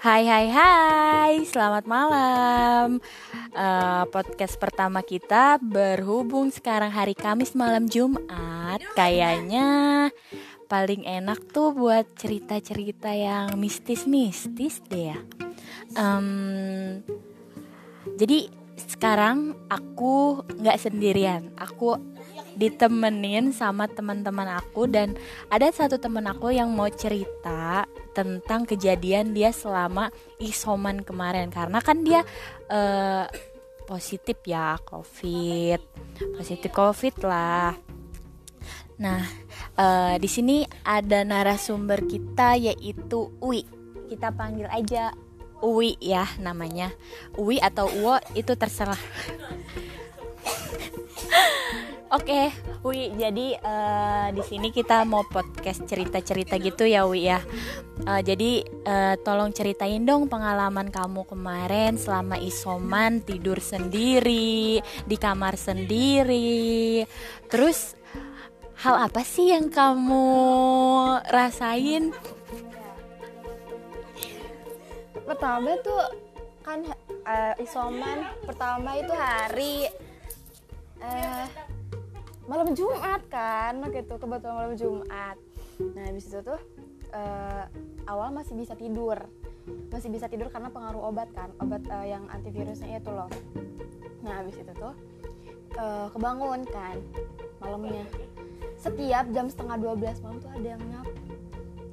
Hai hai hai, selamat malam. Uh, Podcast pertama kita berhubung sekarang hari Kamis malam Jumat. Kayaknya paling enak tuh buat cerita-cerita yang mistis-mistis deh ya. Um, Jadi sekarang aku gak sendirian. Aku ditemenin sama teman-teman aku dan ada satu teman aku yang mau cerita tentang kejadian dia selama isoman kemarin. Karena kan dia uh, positif ya covid. Positif covid lah. Nah uh, di sini ada narasumber kita yaitu Uwi kita panggil aja Uwi ya namanya. Uwi atau Uwo itu terserah Oke, okay, Wi. Jadi uh, di sini kita mau podcast cerita-cerita gitu ya, Wi ya. Uh, jadi uh, tolong ceritain dong pengalaman kamu kemarin selama isoman tidur sendiri di kamar sendiri. Terus hal apa sih yang kamu rasain? Pertama tuh kan uh, isoman pertama itu hari uh, malam Jumat kan gitu kebetulan malam Jumat. Nah habis itu tuh uh, awal masih bisa tidur. Masih bisa tidur karena pengaruh obat kan obat uh, yang antivirusnya itu loh. Nah habis itu tuh uh, kebangun kan malamnya. Setiap jam setengah 12 malam tuh ada yang nyap.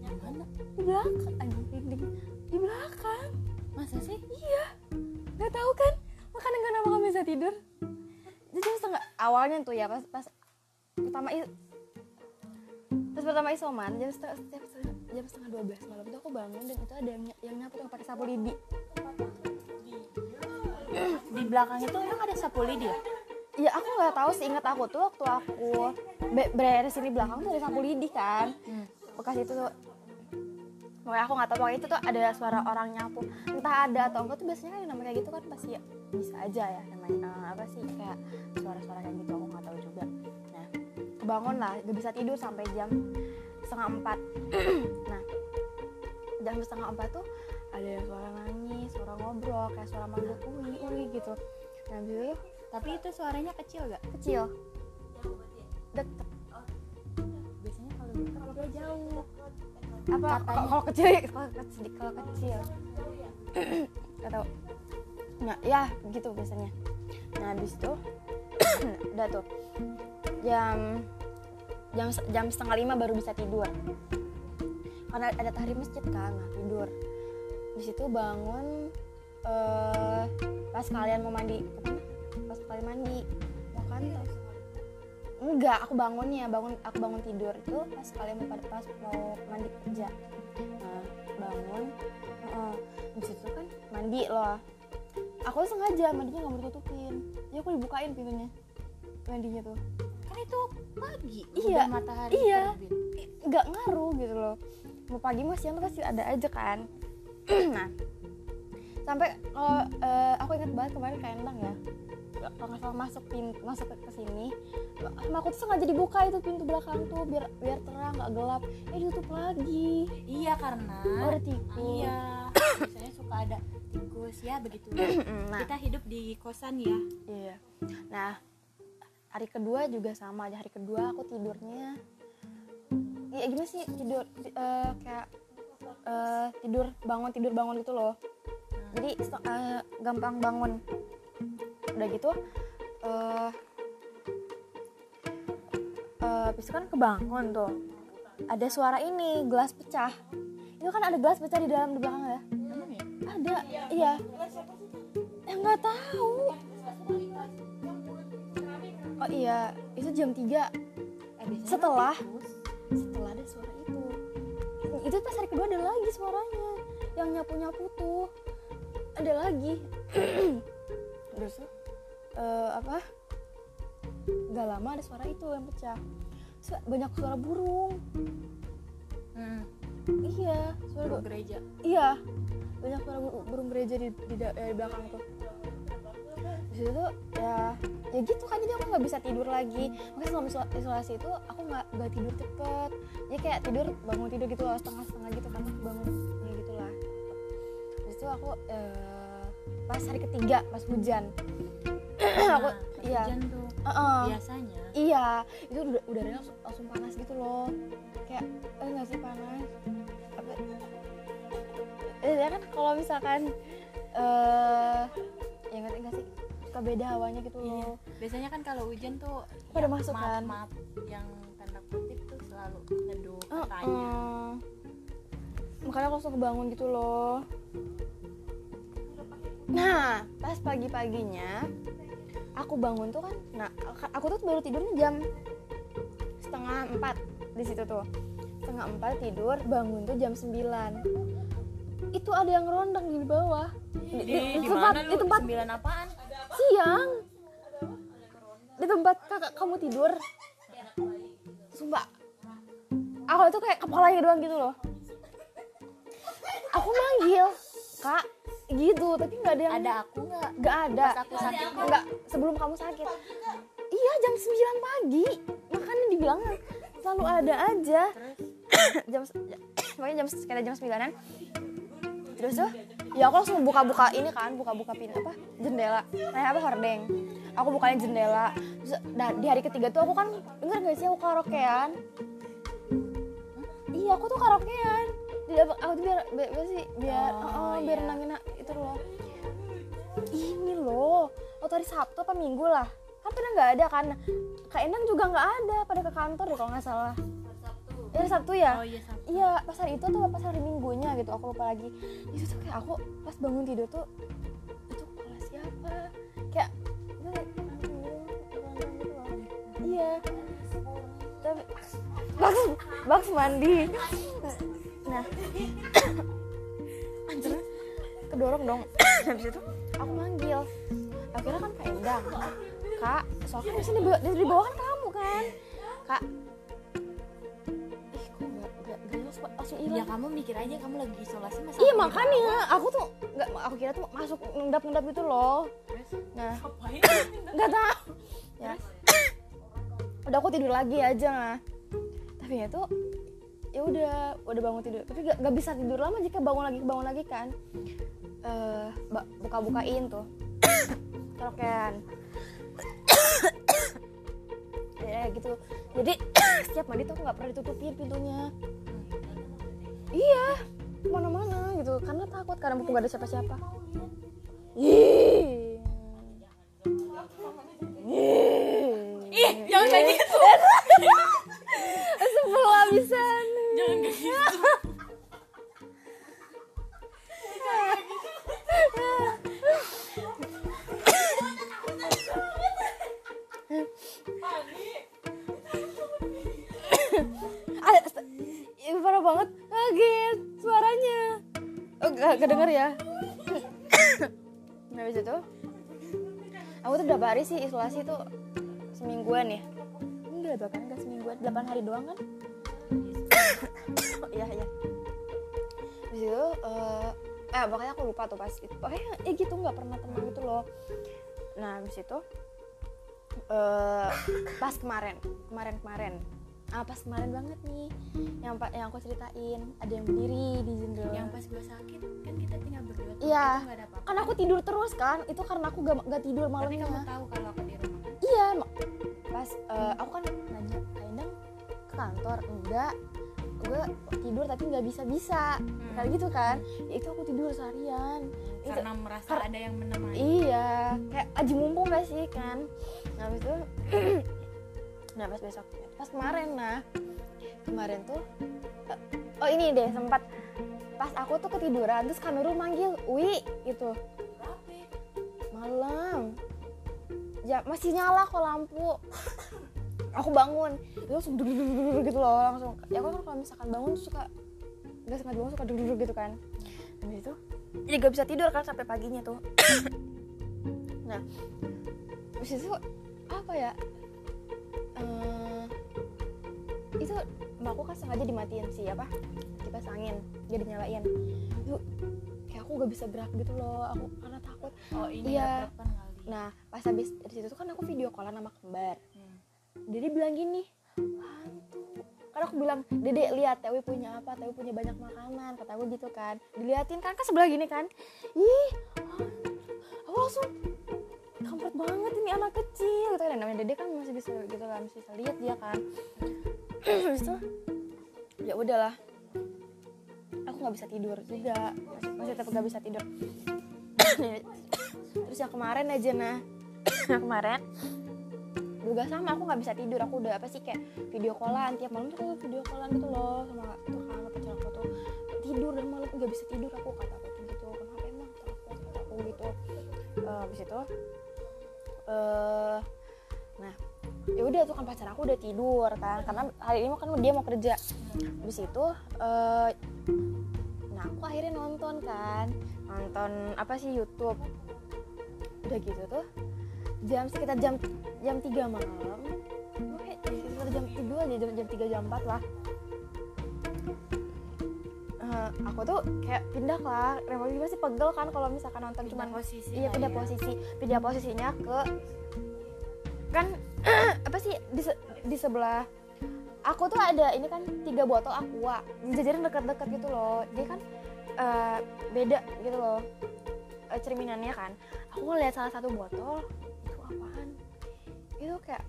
Yang mana? Di belakang anjing dinding. Di belakang. Masa sih? Iya. Nggak tahu kan? Makanya kenapa kamu bisa tidur. Jam setengah awalnya tuh ya pas pas pertama terus pertama isoman jam setengah jam setengah dua belas malam itu aku bangun dan itu ada yang yang nyapu yang pakai sapu lidi. Di belakang itu emang ada sapu lidi ya? Iya aku nggak tahu sih ingat aku tuh waktu aku beres ini belakang tuh ada sapu lidi kan? Hmm. bekas itu tuh pokoknya aku nggak tahu pokoknya itu tuh ada suara orang nyapu. Entah ada atau enggak tuh biasanya kan yang namanya kayak gitu kan pasti ya bisa aja ya namanya uh, apa sih kayak suara-suara kayak gitu aku nggak tahu juga bangun lah gak bisa tidur sampai jam setengah empat. Nah jam setengah empat tuh ada suara nangis suara ngobrol kayak suara manggil ui ui gitu. Nah itu tapi itu suaranya kecil gak kecil. Deket. Biasanya kalau dekat dia jauh. Apa kalau kecil kalau kecil kalau kecil. Atau nah ya gitu biasanya. Nah habis itu udah tuh. Jam jam jam setengah lima baru bisa tidur. Karena ada tahrim masjid kan nah tidur. Di situ bangun uh, pas kalian mau mandi pas kalian mandi mau kan? Enggak aku bangunnya bangun aku bangun tidur itu pas kalian mau pas mau mandi kerja. Nah bangun uh, di situ kan mandi loh. Aku sengaja mandinya nggak mau ditutupin. Jadi aku dibukain pintunya mandinya tuh. Kan itu pagi iya matahari iya. nggak ngaruh gitu loh. Mau pagi mau siang tuh pasti ada aja kan. Nah sampai kalau uh, aku inget banget kemarin kayak endang ya. Kalau nggak salah masuk pintu masuk ke sini. Sama aku tuh sengaja dibuka itu pintu belakang tuh biar biar terang nggak gelap. Eh ditutup lagi. Iya karena oh, ada tikus iya biasanya suka ada tikus. Ya begitu. Nah, kita hidup di kosan ya. Iya. Nah hari kedua juga sama aja hari kedua aku tidurnya. Ya gimana sih tidur uh, kayak uh, tidur bangun tidur bangun gitu loh. Jadi uh, gampang bangun. Udah gitu uh, uh, habis kan kebangun tuh. Ada suara ini gelas pecah. Itu kan ada gelas pecah di dalam di belakang ya? Ada iya. Ya nggak tahu oh iya itu jam 3 eh, setelah setelah ada suara itu. Itu pas hari kedua ada lagi suaranya. Yang nyapu nyapu tuh. Ada lagi. Terus uh, apa? Gak lama ada suara itu yang pecah. Banyak suara burung. Hmm. iya suara burung gereja. iya. Banyak suara burung gereja di, di, di, di belakang tuh di situ ya ya gitu kan jadi aku nggak bisa tidur lagi. Makanya selama isolasi itu aku nggak nggak tidur cepet. Jadi kayak tidur bangun tidur gitu loh setengah setengah gitu kan bangun ya gitulah. Itu aku eh, pas hari ketiga pas hujan. Nah, aku iya. hujan tuh Heeh. biasanya. Iya itu udah udaranya langsung, langsung panas gitu loh. Kayak eh nggak sih panas. Apa eh ya kan kalau misalkan eh ya ngerti nggak sih suka beda hawanya gitu Iya. loh biasanya kan kalau hujan tuh Pada yang masuk kan? maaf yang tanda kutip tuh selalu ngeduh Heeh. katanya makanya aku langsung kebangun gitu loh nah pas pagi paginya aku bangun tuh kan nah aku tuh baru tidurnya jam setengah empat di situ tuh setengah empat tidur bangun tuh jam 9 itu ada yang rondang di bawah di, di- di tempat gimana lu? di tempat sembilan apaan siang. Di tempat kakak kamu tidur. Sumpah. Aku tuh kayak kepalanya doang gitu loh. Aku manggil kak gitu tapi nggak ada yang ada aku nggak? Nggak ada. Pas aku sakit nggak sebelum kamu sakit. Iya jam 9 pagi. Makanya dibilang selalu ada aja. Jam pokoknya jam sekitar jam 9an terus tuh ya aku langsung buka-buka ini kan buka-buka pin apa? Jendela. Kayak apa hordeng. Aku bukain jendela. Terus dan di hari ketiga tuh aku kan denger gak sih aku karaokean? Iya aku tuh karaokean. Aku tuh biar biar, biar sih? Biar Oh, oh, biar iya. nangin itu loh. Ini loh. Waktu hari Sabtu apa Minggu lah? Kan pada nggak ada kan? Kak Endang juga nggak ada pada ke kantor deh kalau nggak salah ya hari Sabtu ya? Oh iya Sabtu. iya pas hari itu atau pas hari minggunya gitu aku lupa lagi. Itu tuh kayak aku pas bangun tidur tuh itu kepala siapa? Kayak iya. Tapi Bugs Bugs mandi. Nah. Anjir. Kedorong dong. Habis itu aku manggil. Akhirnya kan Endang. Kak soalnya di sini di bawah kan kamu kan? Kak kamu mikir aja kamu lagi isolasi masa iya makanya. aku tuh nggak aku kira tuh masuk ngendap ngendap gitu loh. Nah. Nggak tahu. Ya. Udah aku tidur lagi aja. Nah tapi ya tuh ya udah udah bangun tidur. Tapi gak, gak bisa tidur lama jika bangun lagi bangun lagi kan. Eh buka bukain tuh. Karaokean ya gitu. Jadi setiap mandi tuh aku nggak pernah ditutupin pintunya iya. Ke mana-mana gitu. Karena takut karena buku gak ada siapa-siapa. Ih. ih jangan kayak gitu. Sebel habisan. Jangan kayak gitu oh gak, gak denger ya nah itu aku tuh berapa hari sih isolasi tuh? Semingguan ya? Enggak bahkan enggak semingguan. 8 hari doang kan? Iya iya. Habis itu eh eh makanya aku lupa tuh pas itu. Pokoknya eh gitu nggak pernah tenang gitu loh. Nah habis itu eh pas kemarin kemarin kemarin ah pas kemarin banget nih. Yang yang aku ceritain ada yang berdiri di jendela. Yang pas gue sakit kan kita tinggal berdua Iya. itu kan aku tidur terus kan itu karena aku gak, gak tidur tapi malamnya. kamu tahu kalau aku di rumah? Iya pas eh, aku kan nanya Endang ke kantor? Enggak. Gue karena tapi nggak bisa bisa kayak gitu kan. Ya itu aku tidur seharian. Itu karena merasa kar- ada yang menemani. iya. Kayak aji mumpung gak sih kan. Nah habis itu nah pas besok pas kemarin nah kemarin tuh eh, oh ini deh sempat. Pas aku tuh ketiduran terus Kamerul manggil Wi gitu. Malam. Ya masih nyala kok lampu. Aku bangun. Itu langsung gitu loh langsung. Ya aku kan kalau misalkan bangun suka nggak sengaja bangun suka duduk gitu kan. Habis itu jadi gak bisa tidur kan sampai paginya tuh. Nah habis itu apa ya? Eh, itu mbakku kan sengaja dimatiin sih apa kipas angin jadi nyalain. Itu kayak aku gak bisa gerak gitu loh aku karena takut. Oh ini Iya. ya kali. Nah pas habis dari situ tuh kan aku video callan sama kembar. Hmm. jadi bilang gini hantu. Kan aku bilang dede lihat Tewi punya apa? Tewi punya banyak makanan kata aku gitu kan. Diliatin kan kan sebelah gini kan. Ih aku langsung comfort banget ini anak kecil. Gitu kan namanya dede kan masih bisa gitu kan masih bisa lihat dia kan. Habis itu ya udahlah. Aku nggak bisa tidur juga. Masih, masih tetap nggak bisa tidur. Terus yang kemarin aja nah. Kemarin juga sama aku nggak bisa tidur. Aku udah apa sih kayak video callan. Tiap malam tuh video callan gitu loh sama tuh kan pacar aku tuh. Tidur dan malam nggak bisa tidur aku kata aku gitu. Kenapa emang? Kata aku aku gitu. Eh, habis itu eh nah ya udah tuh kan pacar aku udah tidur kan karena hari ini kan dia mau kerja. Habis itu eh nah aku akhirnya nonton kan nonton apa sih YouTube. Udah gitu tuh jam sekitar jam jam 3 malam. Sekitar jam 3 aja jam jam 3 jam 4 lah Aku tuh kayak pindah lah juga sih pegel kan kalau misalkan nonton cuman posisi iya pindah posisi. Pindah posisinya ke kan apa sih di, se- di sebelah aku tuh ada ini kan tiga botol aqua jajarin dekat-dekat gitu loh. Dia kan eh, beda gitu loh eh, cerminannya kan. Aku ngeliat salah satu botol itu apaan? Itu kayak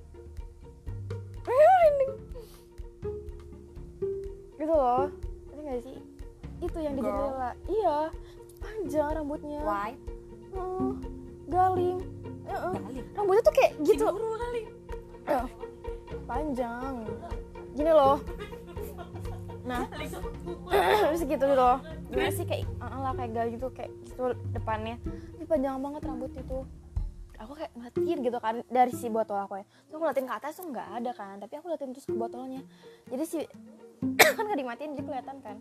gitu loh. Ngerti gak sih itu yang di jendela iya. Panjang rambutnya. White Oh, galing. Kali rambutnya tuh kayak gitu. Kali. Eh, panjang. Gini loh. Nah. Terus gitu loh. Gimana sih kayak uh, lah kayak galing gitu kayak gitu depannya. Ini panjang banget rambut itu aku kayak matiin gitu kan dari si botol aku ya. Terus aku liatin ke atas tuh nggak ada kan tapi aku liatin terus ke botolnya. Jadi si kan nggak dimatiin jadi kelihatan kan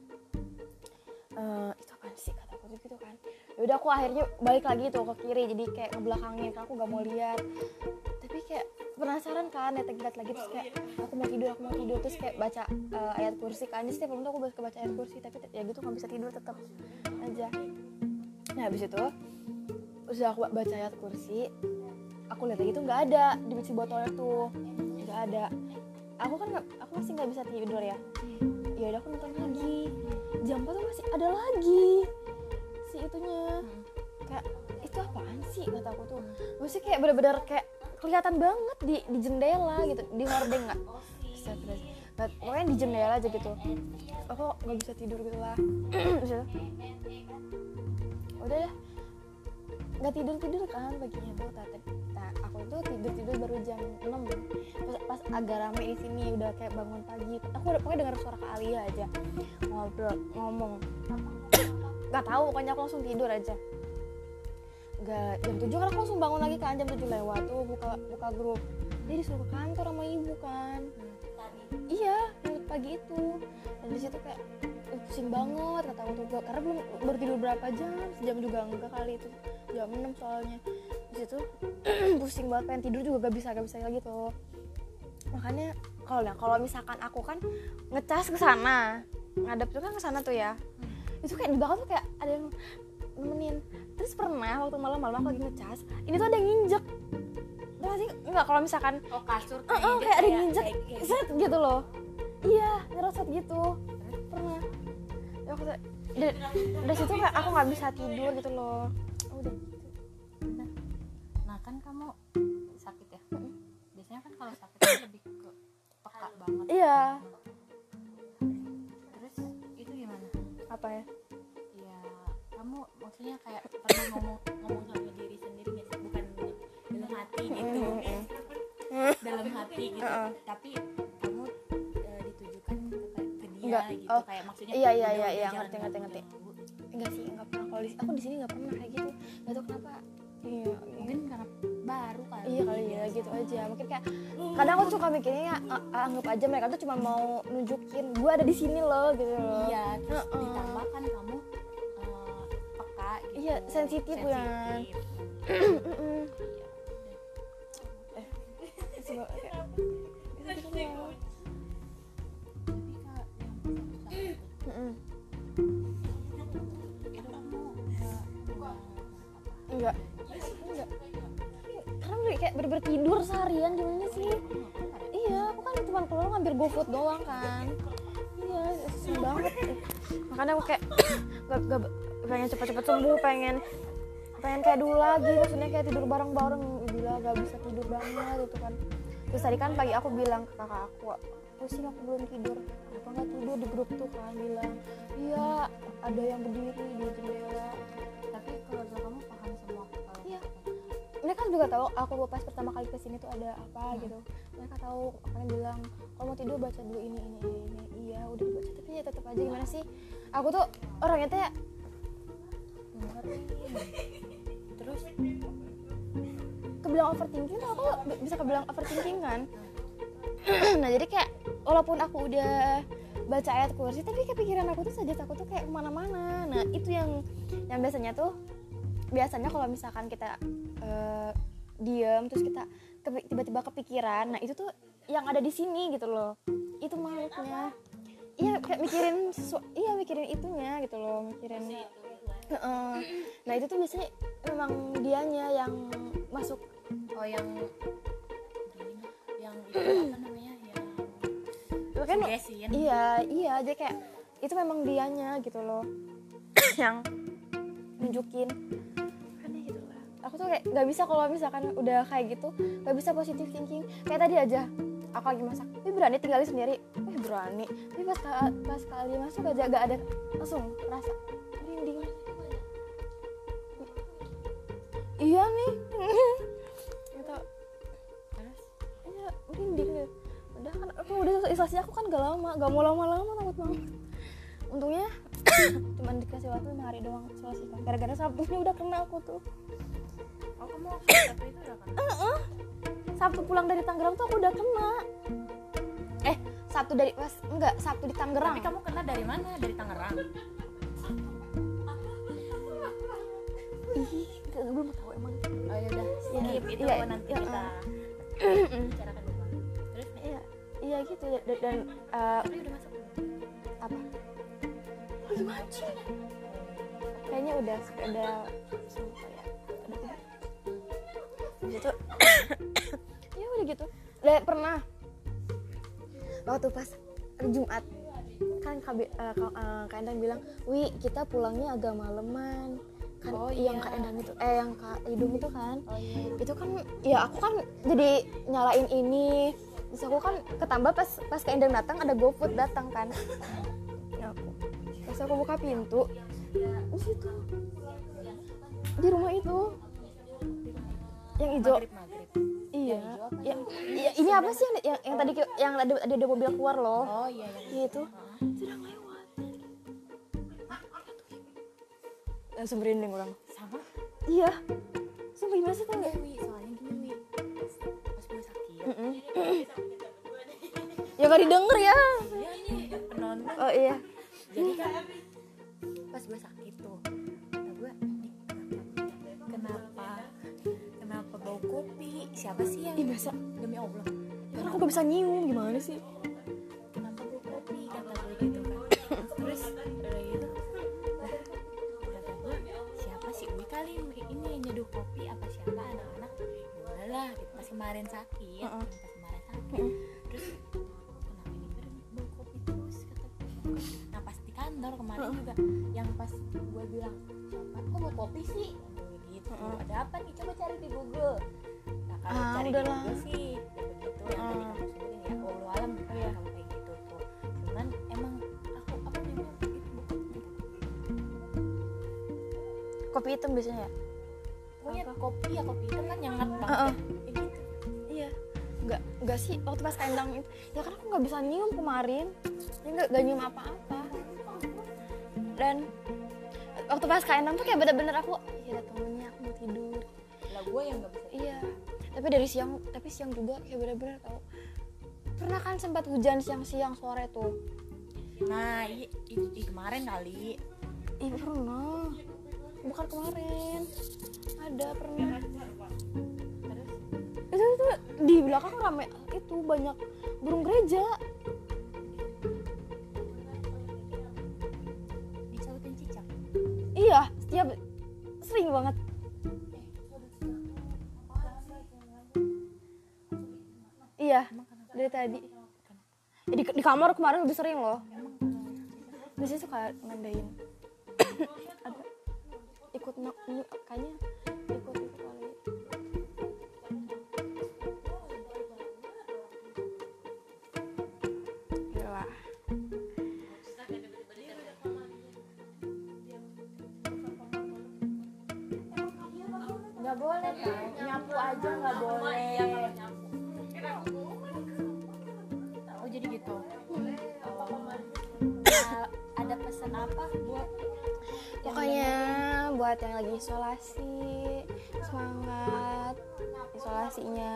Eh, itu apa sih? Kata aku gitu kan. Yaudah aku akhirnya balik lagi tuh ke kiri jadi kayak ngebelakangin aku nggak mau lihat. Tapi kayak penasaran kan lihat lagi terus kayak aku mau tidur aku mau tidur terus kayak baca eh, ayat kursi kan. Jadi setiap malam tuh aku baca baca ayat kursi tapi ya gitu nggak bisa tidur tetap aja. Nah habis itu udah aku baca ayat kursi aku lihat lagi tuh nggak ada di botolnya tuh nggak ada. Aku kan nggak aku masih nggak bisa tidur ya ya udah aku nonton lagi. Jam 4 tuh masih ada lagi si itunya. Kayak itu apaan sih? Kata aku tuh. Maksudnya kayak bener-bener kayak kelihatan banget di di jendela gitu. Di hordeng nggak? Pokoknya di jendela aja gitu. Aku nggak bisa tidur gitu lah. Udah ya nggak tidur tidur kan paginya tuh tata nah, aku tuh tidur tidur baru jam 6 pas, pas agak rame di sini udah kayak bangun pagi. Aku udah pokoknya dengar suara Kak Alia aja ngobrol ngomong. Nggak tahu pokoknya aku langsung tidur aja. Nggak jam 7 kan aku langsung bangun lagi kan jam 7 lewat tuh buka buka grup. Dia disuruh ke kantor sama ibu kan iya yang pagi itu. Dan di situ kayak "Ih, pusing banget kata aku tuh Gua- karena belum baru tidur berapa jam sejam juga enggak kali itu. Jam 6 soalnya. Di situ pusing banget pengen tidur juga gak bisa gak bisa lagi tuh makanya kalau nah kalau misalkan aku kan ngecas ke sana ngadep tuh kan ke sana tuh ya. Itu kayak di belakang tuh kayak ada yang nemenin. Terus pernah waktu malam-malam aku lagi ngecas ini tuh ada yang nginjek Tau gak sih enggak. Kalau misalkan oh kasur Eh, eh, kayak ada yang nginjek set gitu. loh. Iya ngerosot gitu. Pernah. Ya aku dari, dari situ kayak aku nggak bisa tidur gitu loh. Udah nah kan kamu sakit ya? Biasanya kan kalau sakit itu lebih ke peka banget. Iya. Terus itu gimana? Apa ya? Ya kamu maksudnya kayak pernah ngomong ngomong sama hati gitu dalam hati gitu. Heeh. tapi kamu eh, ditujukan ke, ke dia Enggak. gitu Oh, kayak maksudnya iya, iya, iya, iya, ngerti, ngerti, ngerti. enggak sih enggak pernah. Kalau di, aku di sini nggak pernah kayak gitu. Nggak tahu kenapa. Iya. Mungkin karena baru kali iya kali ya gitu aja. Mungkin kayak kadang aku suka mikirnya "Ah, ah, anggap aja mereka tuh cuma mau nunjukin gue ada di sini loh gitu loh. Iya terus Heeh. ditambah kan kamu eh, peka gitu. Iya, sensitif kan. nggak apa enggak enggak. Karena udah kayak bener-bener tidur seharian gimana sih? Iya aku kan cuma keluar ngambil GoFood doang kan. Iya susah banget. Eh. makanya aku kayak gak, gak, pengen cepet-cepet sembuh pengen pengen kayak dulu lagi maksudnya kayak tidur bareng-bareng. Gila gak bisa tidur banget gitu kan terus tadi kan pagi aku bilang ke kakak aku pusing aku belum tidur. Apa nggak tidur di grup tuh kan? Bilang iya ada yang berdiri di jendela. Tapi keluarga kamu paham semua kalau Iya. mereka juga tahu aku pas pertama kali ke sini tuh ada apa gitu. Mereka tahu makanya bilang kalau mau tidur baca dulu ini ini ini, ini. iya udah dibaca tapi ya tetap aja gimana sih? Aku tuh orangnya tuh ya terus kebilang overthinking tuh aku bi- bisa kebilang overthinking kan? Nah jadi kayak walaupun aku udah baca ayat kursi tapi kepikiran aku tuh saja aku tuh kayak ke mana-mana. Nah itu yang yang biasanya tuh biasanya kalau misalkan kita eh, diem terus kita tiba-tiba kepikiran nah itu tuh yang ada di sini gitu loh. Itu makhluknya. Iya kayak mikirin iya mikirin itunya gitu loh mikirin nah itu tuh biasanya memang dianya yang masuk oh yang yang itu apa namanya? Yang kan iya iya aja kayak itu memang dianya gitu loh. Yang nunjukin. Aneh gitu lah aku tuh kayak nggak bisa kalau misalkan udah kayak gitu nggak bisa positive thinking. Kayak tadi aja aku lagi masak tapi berani tinggalin sendiri. Eh berani. Tapi pas pas kali masuk aja gak ada langsung rasa merinding. Iya nih merinding deh udah kan aku udah isolasi aku kan gak lama gak mau lama-lama takut banget. Untungnya cuma dikasih waktu lima hari doang isolasi kan. Gara-gara sabtunya udah kena aku tuh. Oh kamu satu itu udah kan sabtu pulang dari Tangerang tuh aku udah kena. Eh sabtu dari pas enggak sabtu di Tangerang. Tapi kamu kena dari mana? Dari Tangerang? Ih mau tahu emang. Oh ya udah Iya, skip itu iya, nanti iya, kita uh. Iya iya gitu. Dan, dan tapi udah masuk. apa? Lagi mancing kayaknya udah udah sumpah ya. Udah. Gitu. Ya udah gitu. Pernah. Waktu pas hari Jumat kan kak, Bi- eh, Kak- eh, Kak Endang bilang wi kita pulangnya agak maleman. Kan Oh, yang iya. Kak Endang itu eh yang Kak Idung itu kan. Oh iya. Itu kan ya aku kan jadi nyalain ini terus aku kan ketambah pas pas ke Endang datang ada GoFood datang kan. Ya aku pas aku buka pintu. Di situ. Di rumah itu. Yang hijau. Iya. Ya, iya, ini apa sih yang yang, yang tadi yang ada ada, ada mobil keluar loh? Oh iya yang Iya, itu sedang lewat. Langsung merinding orang. Sama? Iya. Sumpah gimana sih tau Mm-mm. ya gak didengar ya. Penonton oh iya. Jadi kan pas gue sakit tuh gue "Nih, kenapa? Kenapa bau kopi? Siapa sih yang Ih, masa? demi allah. Kan aku gak bisa nyium gimana sih? Kenapa bau kopi? kata gue gitu kan. Terus udah gitu lah siapa sih Ui kali ini nyeduh kopi? Apa ya lah gitu pas kemarin sakit Heeh. pas kemarin sakit Heeh. terus kenapa ini bau kopi terus kata nah pas di kantor kemarin Heeh. juga yang pas gue bilang siapa kok bau kopi sih gitu Heeh. ada apa nih coba cari di Google nah kalau Ah, cari udahlah. di Google sih ya begitu yang tadi kamu sebutin ya Allah alam Iya. kalau kayak gitu tuh cuman emang aku itu bukan gitu. kopi hitam biasanya ya Apa? Kopi ya kopi itu kan nyengat banget Heeh. ya. Kayak gitu. Iya. Nggak nggak sih waktu pas kandang itu. Ya kan aku nggak bisa nyium kemarin. Ya nggak nggak nyium apa-apa. Dan waktu pas kandang tuh kayak bener-bener aku ya ada temennya aku mau tidur. Lah gue yang gak bisa iya. Tapi dari siang tapi siang juga kayak bener-bener tau. Pernah kan sempat hujan siang-siang sore tuh. Nah i, i- i- kemarin kali. Ih pernah bukan kemarin. ada pernah. Terus? Itu itu di belakang rame itu banyak burung gereja. Cicak. Iya setiap sering banget. Iya dari tadi. Di, di kamar kemarin lebih sering loh. Biasanya suka nandain ada ikut kayaknya ikut itu kali Yalah. nggak boleh kan nyapu aja nggak boleh Oh jadi gitu. ada pesan apa buat pokoknya buat yang lagi isolasi semangat isolasinya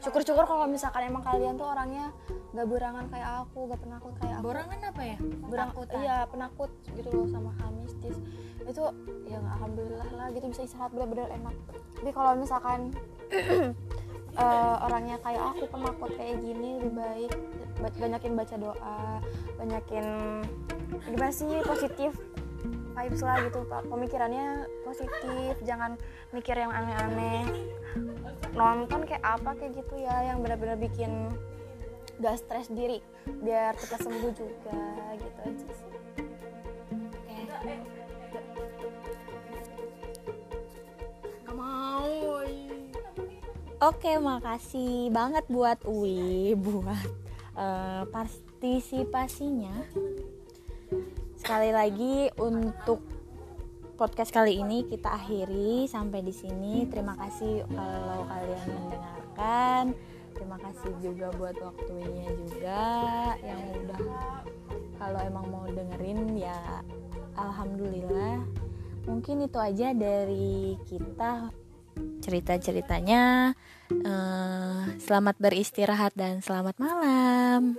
syukur-syukur kalau misalkan emang kalian tuh orangnya gak berangan kayak aku gak penakut kayak aku borangan apa ya? berang Takutan. iya penakut gitu loh sama hal mistis itu ya alhamdulillah lah gitu bisa istirahat bener-bener enak tapi kalau misalkan eh, orangnya kayak aku penakut kayak gini lebih baik ba- banyakin baca doa banyakin gimana sih positif vibes lah gitu Pak. pemikirannya positif jangan mikir yang aneh-aneh nonton kayak apa kayak gitu ya yang benar-benar bikin gak stres diri biar kita sembuh juga gitu aja sih Gak mau Oke, makasih banget buat Uwi buat eh, partisipasinya. Sekali lagi untuk podcast kali ini kita akhiri sampai di sini. Terima kasih kalau kalian mendengarkan. Terima kasih juga buat waktunya juga yang udah kalau emang mau dengerin ya alhamdulillah. Mungkin itu aja dari kita cerita-ceritanya. Eh, selamat beristirahat dan selamat malam.